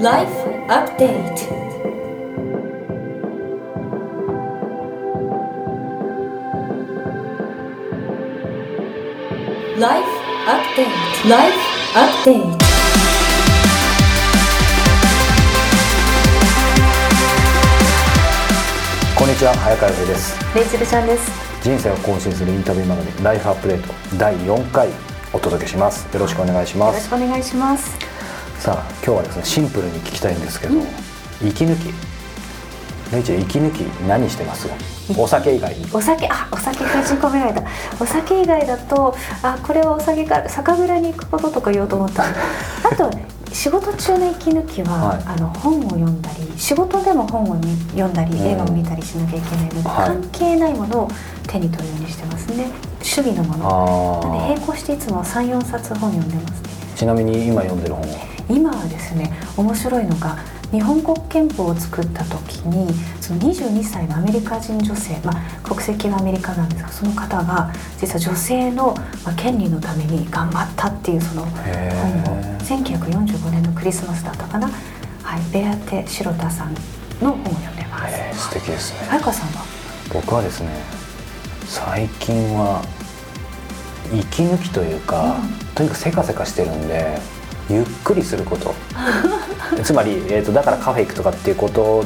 Life Update. ライフアップデートライフアップデートこんにちは早川洋平ですレイチェルちゃんです。人生を更新するインタビューマガジンライフアップデート第4回お届けします。よろしくお願いしよろしますくお願いします。さあ今日はですねシンプルに聞きたいんですけど、息抜きレイチェル息抜き何してます？お酒以外にお酒あお酒が人込められた。お酒以外だとあこれはお酒か酒蔵に行くこととか言おうと思った。あと仕事中の息抜きは、はいあの本を読んだり仕事でも本を見読んだりうん映画を見たりしなきゃいけないので、はい関係ないものを手に取るようにしてますね。主義のもの。なのであ並行していつも三四冊本読んでますね。ーちなみに今読んでる本は？今はですね面白いのが日本国憲法を作った時にその22歳のアメリカ人女性、まあ、国籍がアメリカなんですがその方が実は女性の、まあ、権利のために頑張ったっていうそのへ本をー1945年のクリスマスだったかな、はい、ベアテ・シロタさんの本を読んでます。えー素敵ですね。早川さんは？僕はですね最近は息抜きというか、うん。とにかくせかせかしてるんでゆっくりすること。つまり、えー、とだからカフェ行くとかっていうこと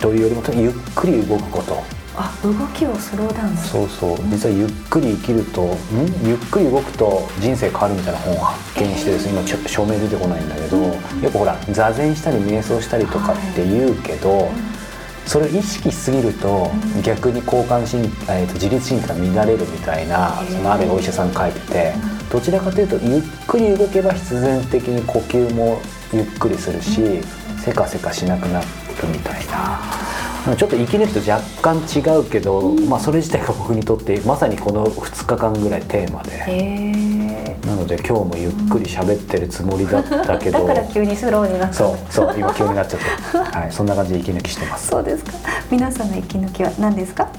というよりもゆっくり動くこと。あ動きをスローダウンする。そうそう。実はゆっくり生きるとん？ゆっくり動くと人生変わるみたいな本を発見してですね今ちょっと証明出てこないんだけど、うん。よくほら座禅したり瞑想したりとかって言うけど、それを意識しすぎるとうん。逆に交感神、えー、と自律神経が乱れるみたいなそのあるお医者さん書いててどちらかというとゆっくり動けば必然的に呼吸もゆっくりするしせかせかしなくなるみたいな。ちょっと息抜きと若干違うけど、まあ、それ自体が僕にとってまさにこの2日間ぐらいテーマで。なので今日もゆっくり喋ってるつもりだったけだどから急にスローになった。そうそう今急になっちゃって、はい、そんな感じで息抜きしてます。そうですか。皆さんの息抜きは何ですか？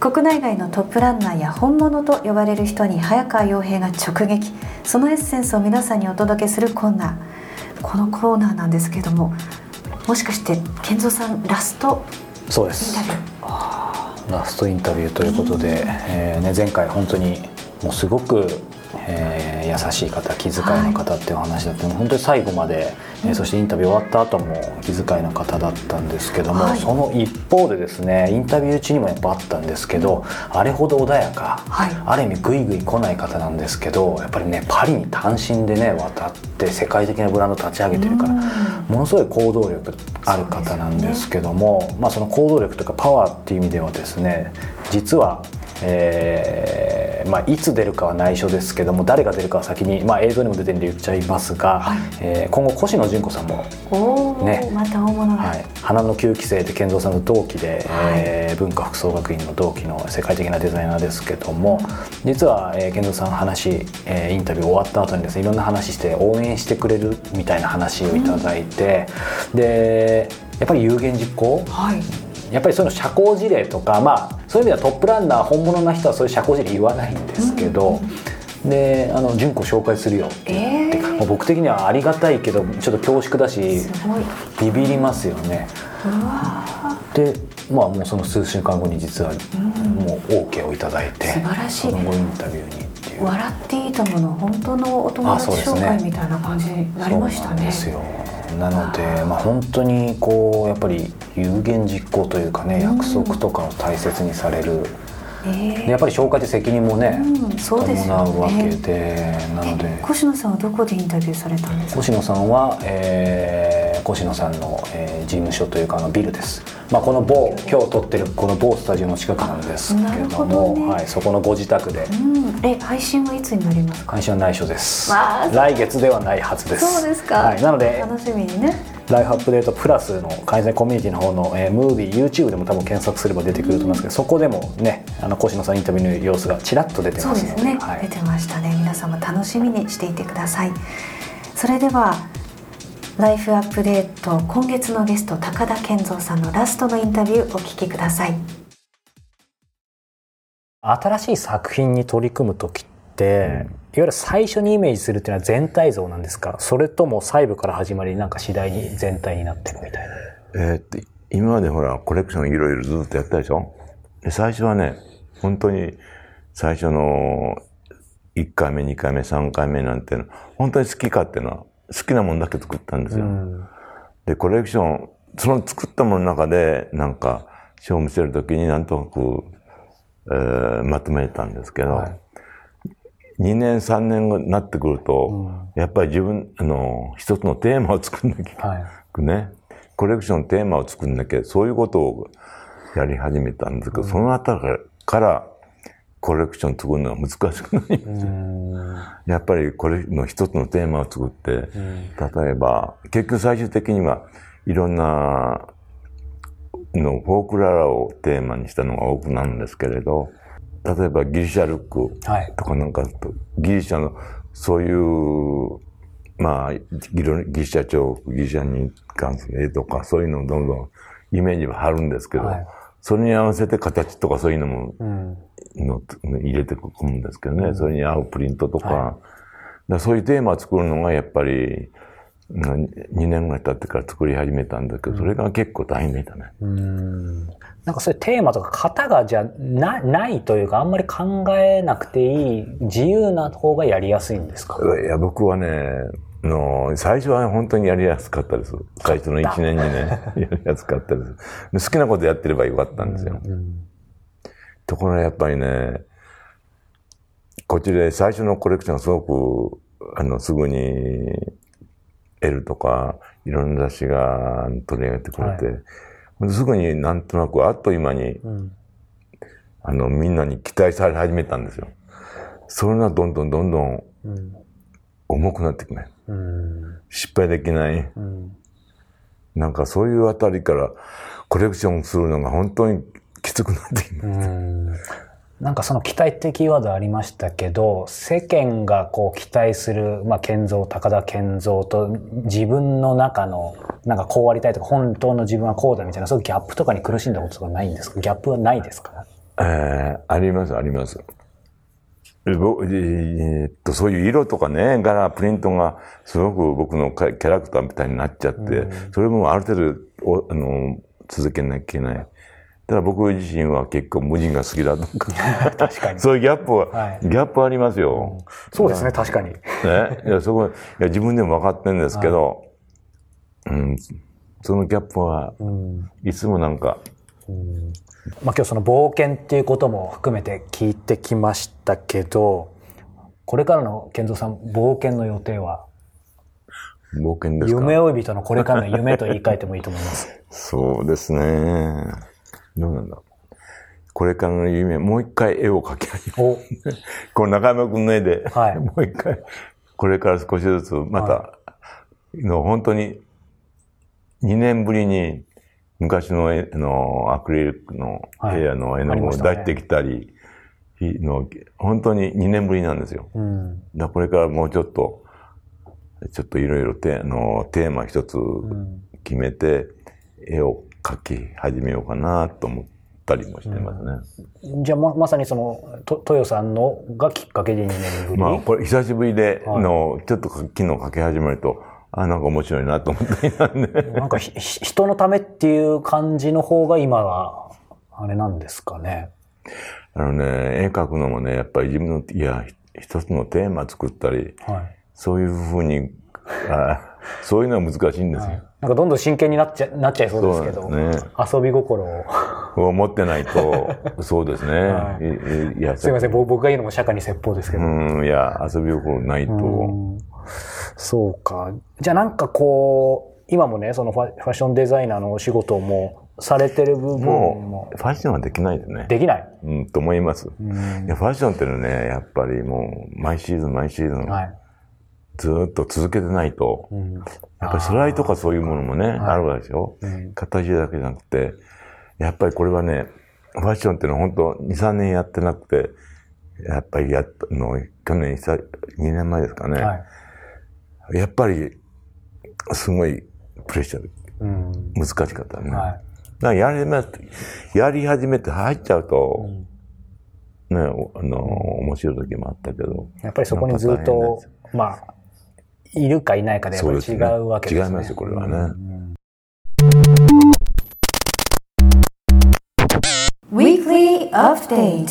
国内外のトップランナーや本物と呼ばれる人に早川洋平が直撃。そのエッセンスを皆さんにお届けするコーナー。このコーナーなんですけどももしかして健三さんラストインそうです。タビューラストインタビューということで、えーね、前回本当にもうすごく、えー優しい方気遣いの方っていうお話だった。ので、本当に最後まで、えーそしてインタビュー終わった後も気遣いの方だったんですけども、はい。その一方でですねインタビュー中にもやっぱあったんですけど、あれほど穏やか、はい。ある意味グイグイ来ない方なんですけどやっぱりねパリに単身でね渡って世界的なブランド立ち上げてるから。うん。ものすごい行動力ある方なんですけどもまあ、その行動力とかパワーっていう意味ではですね実は、えーまあ、いつ出るかは内緒ですけども誰が出るかは先に、まあ、映像にも出てるんで言っちゃいますが、はい。えー今後越野純子さんも、ね。また大物が、はい、花の9期生で健三さんの同期で、はい。えー文化服装学院の同期の世界的なデザイナーですけども実は、えー、健三さん話、えーインタビュー終わった後にですねいろんな話して応援してくれるみたいな話をいただいて、でやっぱり有言実行はいやっぱりそういうの社交辞令とかまあそういう意味ではトップランナー本物な人はそういう社交辞令言わないんですけど、であの純子紹介するよって言って、えーまあ僕的にはありがたいけどちょっと恐縮だしビビりますよね。でまあもうその数週間後に実はもう OK をいただいて、素晴らしいその後インタビューにっていう。笑っていいともの本当のお友達紹介みたいな感じになりましたそうなんね。ですよなので、まあ、本当にこうやっぱり有言実行というかねうん。約束とかを大切にされる、えでやっぱり紹介って責任もね、うんそうですよね。伴うわけでなので。え越野さんはどこでインタビューされたんですか？越野さんは、えー越野さんの、えー事務所というかあのビルです、まあ、この某今日撮ってるこの某スタジオの近くなんですけなるどほどねはい、そこのご自宅でうん、え配信はいつになりますか。会社は内緒です来月ではないはずですそうですか。はい、なので楽しみにね。ライフアップデートプラスの改善コミュニティの方の、えームービー YouTube でも多分検索すれば出てくると思いますけど、そこでもねあの越野さんインタビューの様子がちらっと出てますのでですね、はい出てましたね皆さんも楽しみにしていてくださいそれではライフアップデート今月のゲスト高田健三さんのラストのインタビューお聞きください。新しい作品に取り組む時って、いわゆる最初にイメージするっていうのは全体像なんですか？それとも細部から始まりなんか次第に全体になってるみたいな。えーっと、今までほら、コレクションいろいろずっとやったでしょ？で最初はね、本当に最初の1回目、2回目、3回目なんての、本当に好きかっていうのは、好きなものだけ作ったんですよ。で、コレクション、その作ったものの中で、なんか、賞を見せるときになんとなく、えーまとめたんですけど、はい2年、3年になってくると、やっぱり自分、あの、一つのテーマを作んなきゃ。はい。ね、コレクションのテーマを作んなきゃ、そういうことをやり始めたんですけど、そのあたりから、コレクション作るのが難しくなりました。やっぱりこれの一つのテーマを作って、例えば、結局最終的にはいろんなのフォークララをテーマにしたのが多くなるんですけれど、例えばギリシャルックはいとかなんかと、ギリシャのそういう、まあ、ギリシャ彫刻、ギリシャに関する絵とか、そういうのをどんどんイメージは張るんですけど、はいそれに合わせて形とかそういうのもうん。の入れてくるんですけどね、それに合うプリントとか、はいだからそういうテーマを作るのがやっぱり、2年ぐらい経ってから作り始めたんだけど、それが結構大変でしたね。うん。なんかそういうテーマとか型がじゃなないというかあんまり考えなくていい自由な方がやりやすいんですか？いや、僕はね、の最初は本当にやりやすかったです。最初の1年にね、やりやすかったです。好きなことやってればよかったんですよ。ところがやっぱりね、こっちで最初のコレクションすごく、あの、すぐに、L とか、いろんな雑誌が取り上げてくれて、ほんですぐになんとなくあっという間に、あの、みんなに期待され始めたんですよ。それがどんどんどんどん重くなってくね。うん。失敗できない。なんかそういうあたりからコレクションするのが本当にきつくなってきます。うんなんかその期待ってキーワードありましたけど、世間がこう期待する、まあ、健三、高田健三と自分の中の、なんかこうありたいとか、本当の自分はこうだみたいな、そういうギャップとかに苦しんだこととかないんですか？ギャップはないですか？えーあります、あります。えーっと、そういう色とかね、柄、プリントがすごく僕のキャラクターみたいになっちゃって、それもある程度おあの続けなきゃいけない。ただ僕自身は結構無人が好きだとか。確かに。そういうギャップは、はいギャップありますよ。そうですね、確かに。ね。いや、そこ、いや、自分でも分かってるんですけど、うん、そのギャップは、いつもなんか、まあ、今日その冒険っていうことも含めて聞いてきましたけど、これからの健三さん、冒険の予定は？冒険ですか？夢追い人のこれからの夢と言い換えてもいいと思います。そうですね。どうなんだ？ろう。これからの夢、もう一回絵を描き始めお、この中山君の絵で、はい。もう一回、これから少しずつ、また、の本当に、2年ぶりに、昔の絵のアクリルのはい。部屋の絵の具を出してきたり、の本当に2年ぶりなんですよ。うん。だこれからもうちょっと、ちょっといろいろテーマ一つ決めて、絵を描き始めようかなと思ったりもしてますね。じゃあままさにそのと豊さんのがきっかけで2年ぶり、まあ、これ久しぶりで、はいの、ちょっと昨日描き始めると、あ、なんか面白いなと思ったりなんで。なんかひひ人のためっていう感じの方が今はあれなんですかね？あのね、絵描くのもね、やっぱり自分の、いや、一つのテーマ作ったり、はい。そういうふうに、あそういうのは難しいんですよ。なんかどんどん真剣になっちゃなっちゃいそうですけど、ね遊び心を。を持ってないと、そうですね。はいいすいません、僕僕が言うのも釈迦に説法ですけど。うん、いや、遊び心ないと、うんそうか。じゃあなんかこう、今もね、そのファファッションデザイナーのお仕事もされてる部分もファッションはできないですね。できない。うん、と思います。いや、ファッションっていうのはね、やっぱりもう、毎シーズン毎シーズン、はい。ずーっと続けてないと、やっぱりスライとかそういうものもね、あるわけでしょ、形だけじゃなくて、やっぱりこれはね、ファッションっていうのは本当2、3年やってなくて、やっぱりやっの、去年さ、2年前ですかね。はい。やっぱり、すごいプレッシャーでうん。難しかったね。はい。だからやりまやり始めて入っちゃうと、ね、おあの、面白い時もあったけど。やっぱりそこにずっと、まあ、いるかいないかでやっぱり違うわけですね。違いますよ、これはね。Weekly Update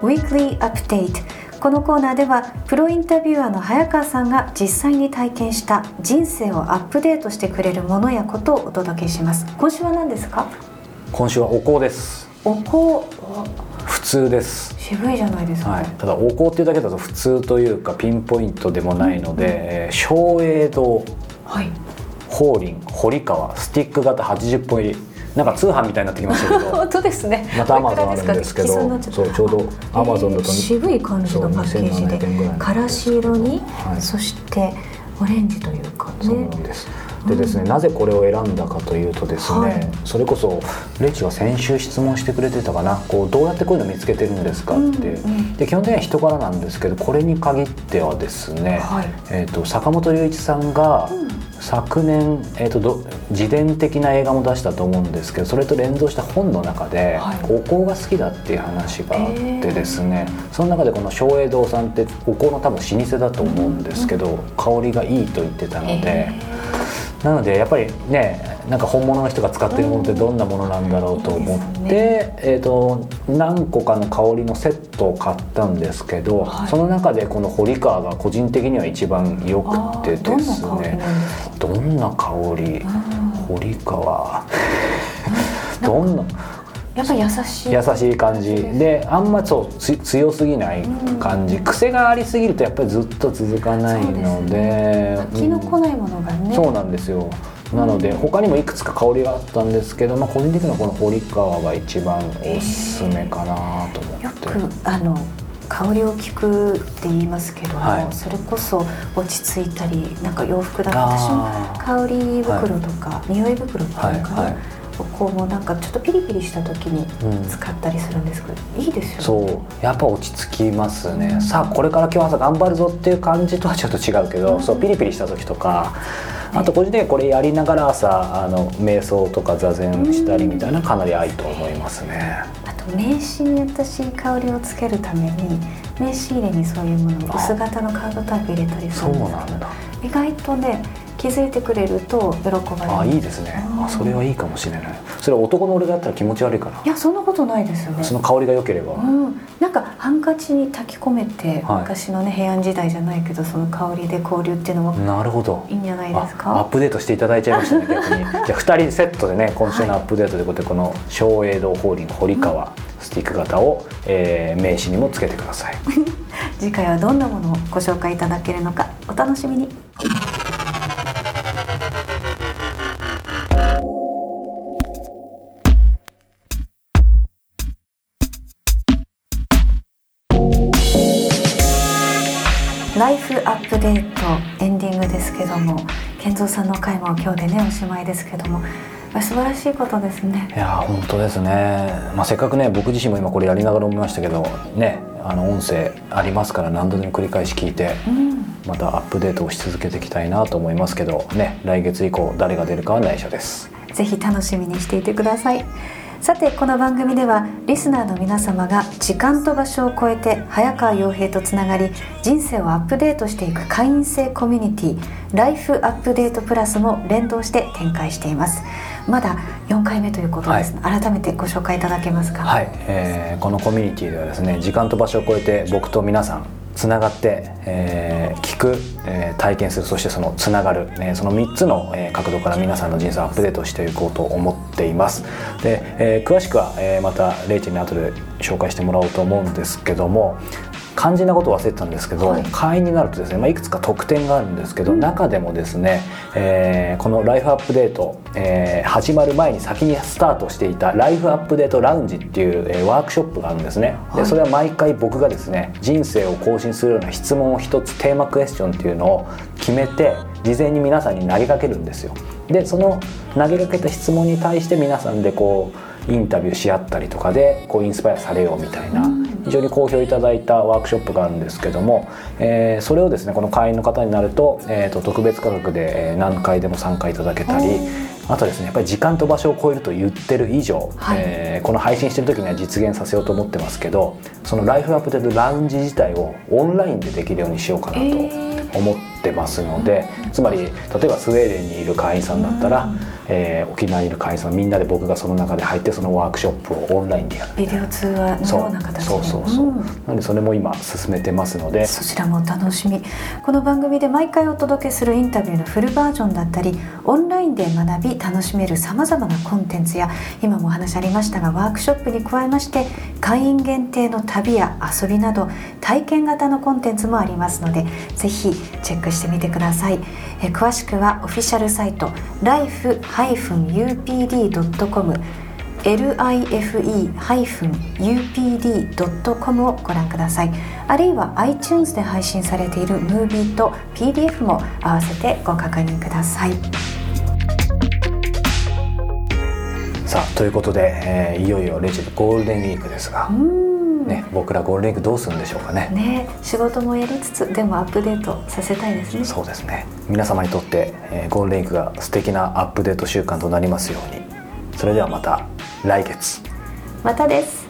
Weekly Update このコーナーではプロインタビュアーの早川さんが実際に体験した人生をアップデートしてくれるものやことをお届けします。今週は何ですか？今週はお香です。お香？普通です。渋いじゃないですか、はい、ただお香っていうだけだと普通というかピンポイントでもないので、えー松栄堂。はい。法輪堀川スティック型80本入りなんか通販みたいになってきましたけど。本当ですね。またアマゾンあるんですけど。そうちょうどアマゾンだとえー渋い感じのパッケージそう2700円ぐらいでからし色に、はい。そしてオレンジというかそうねなんです。でですね、なぜこれを選んだかというとですね、はい。それこそレチは先週質問してくれてたかな。こうどうやってこういうの見つけてるんですかって、うんうん。で基本的には人柄なんですけどこれに限ってはですね、はい。えー、と坂本龍一さんが昨年、えー、とど自伝的な映画も出したと思うんですけどそれと連動した本の中で、はいお香が好きだっていう話があってですね、その中でこの松栄堂さんってお香の多分老舗だと思うんですけど、香りがいいと言ってたので。えなのでやっぱりねなんか本物の人が使ってるものってどんなものなんだろうと思って、うんですえー、と何個かの香りのセットを買ったんですけど、はい。その中でこの堀川が個人的には一番良くてですどんな香り？ねどんな香り？堀川。どんな？やっぱり優しい。優しい感じ。であんまそうつ強すぎない感じ、癖がありすぎるとやっぱりずっと続かないので。飽きのこないものがね、そうなんですよなので他にもいくつか香りがあったんですけど、まあ、個人的にはこの堀川が一番おすすめかなと思よって、くあの香りを聞くって言いますけども、はい。それこそ落ち着いたりなんか洋服だと私も香り袋とか、匂い袋っていかな、はいはい。こうもなんかちょっとピリピリした時にうん。使ったりするんですけど、いいですよね。そう。やっぱ落ち着きますね、さあこれから今日朝頑張るぞっていう感じとはちょっと違うけど、そうピリピリした時とかあと個人的にはこれやりながら朝あの瞑想とか座禅したりみたいなかなり愛と思いますね、あと名刺に私香りをつけるために名刺入れにそういうものを薄型のカードタイプ入れたりすそうるんですなんだ。意外とね気づいてくれると喜ばれるあいいですね。あそれはいいかもしれない。それ男の俺がやったら気持ち悪いかな。いやそんなことないですよね。その香りが良ければ、うん、なんかハンカチに炊き込めて、はい。昔のね平安時代じゃないけどその香りで交流っていうのもなるほど。いいんじゃないですあアッかプデートしていただいちゃいましたね 逆に。じゃあ2人セットでね今週のアップデートということでこの松栄堂法輪堀川スティック型を、えー名刺にもつけてください。次回はどんなものをご紹介いただけるのかお楽しみにグですけども健三さんの回も今日でねおしまいですけども素晴らしいことですね。いやー本当ですね、まあ、せっかくね僕自身も今これやりながら思いましたけどねあの音声ありますから何度でも繰り返し聞いてうん。またアップデートをし続けていきたいなと思いますけどね来月以降誰が出るかは内緒です。ぜひ楽しみにしていてくださいさてこの番組ではリスナーの皆様が時間と場所を超えて早川洋平とつながり人生をアップデートしていく会員制コミュニティライフアップデートプラスも連動して展開しています。まだ4回目ということです、改めてご紹介いただけますか？はい、えーこのコミュニティではですね時間と場所を超えて僕と皆さんつながって、えー聞く、えー体験するそしてそのつながる、えー、その3つの、え角度から皆さんの人生をアップデートしていこうと思っています。で、えー詳しくは、えーまたレイチェに後で紹介してもらおうと思うんですけども肝心なことを忘れてたんですけど、はい。会員になるとですね、まあ、いくつか特典があるんですけど、中でもですね、えーこのライフアップデート、えー始まる前に先にスタートしていたライフアップデートラウンジっていう、えーワークショップがあるんですね、はい。でそれは毎回僕がですね人生を更新するような質問を一つテーマクエスチョンっていうのを決めて事前に皆さんに投げかけるんですよ。でその投げかけた質問に対して皆さんでこうインタビューし合ったりとかでこうインスパイアされようみたいな非常に好評いただいたワークショップがあるんですけども、えーそれをですねこの会員の方になると,、えーと特別価格でえー何回でも参加いただけたりあとですねやっぱり時間と場所を超えると言ってる以上、はい。えーこの配信してる時には実現させようと思ってますけどそのライフアップデートラウンジ自体をオンラインでできるようにしようかなと思ってますので、つまり例えばスウェーデンにいる会員さんだったら、えー沖縄にいる会員さんみんなで僕がその中で入ってそのワークショップをオンラインでやるビデオ通話のような形でそうそうそう、ん。なのでそれも今進めてますので。そちらもお楽しみ。この番組で毎回お届けするインタビューのフルバージョンだったりオンラインで学び楽しめるさまざまなコンテンツや今もお話ありましたがワークショップに加えまして会員限定の旅や遊びなど体験型のコンテンツもありますのでぜひチェックしてみてください。え詳しくはオフィシャルサイト life-upd.com life-upd.com をご覧ください。あるいは iTunes で配信されているムービーと PDF も合わせてご確認ください。さあということで、えーいよいよレジェゴールデンウィークですが、ね、僕らゴールデンウィークどうするんでしょうかね。ね仕事もやりつつでもアップデートさせたいですね。そうですね。皆様にとって、えーゴールデンウィークが素敵なアップデート週間となりますように。それではまた来月。またです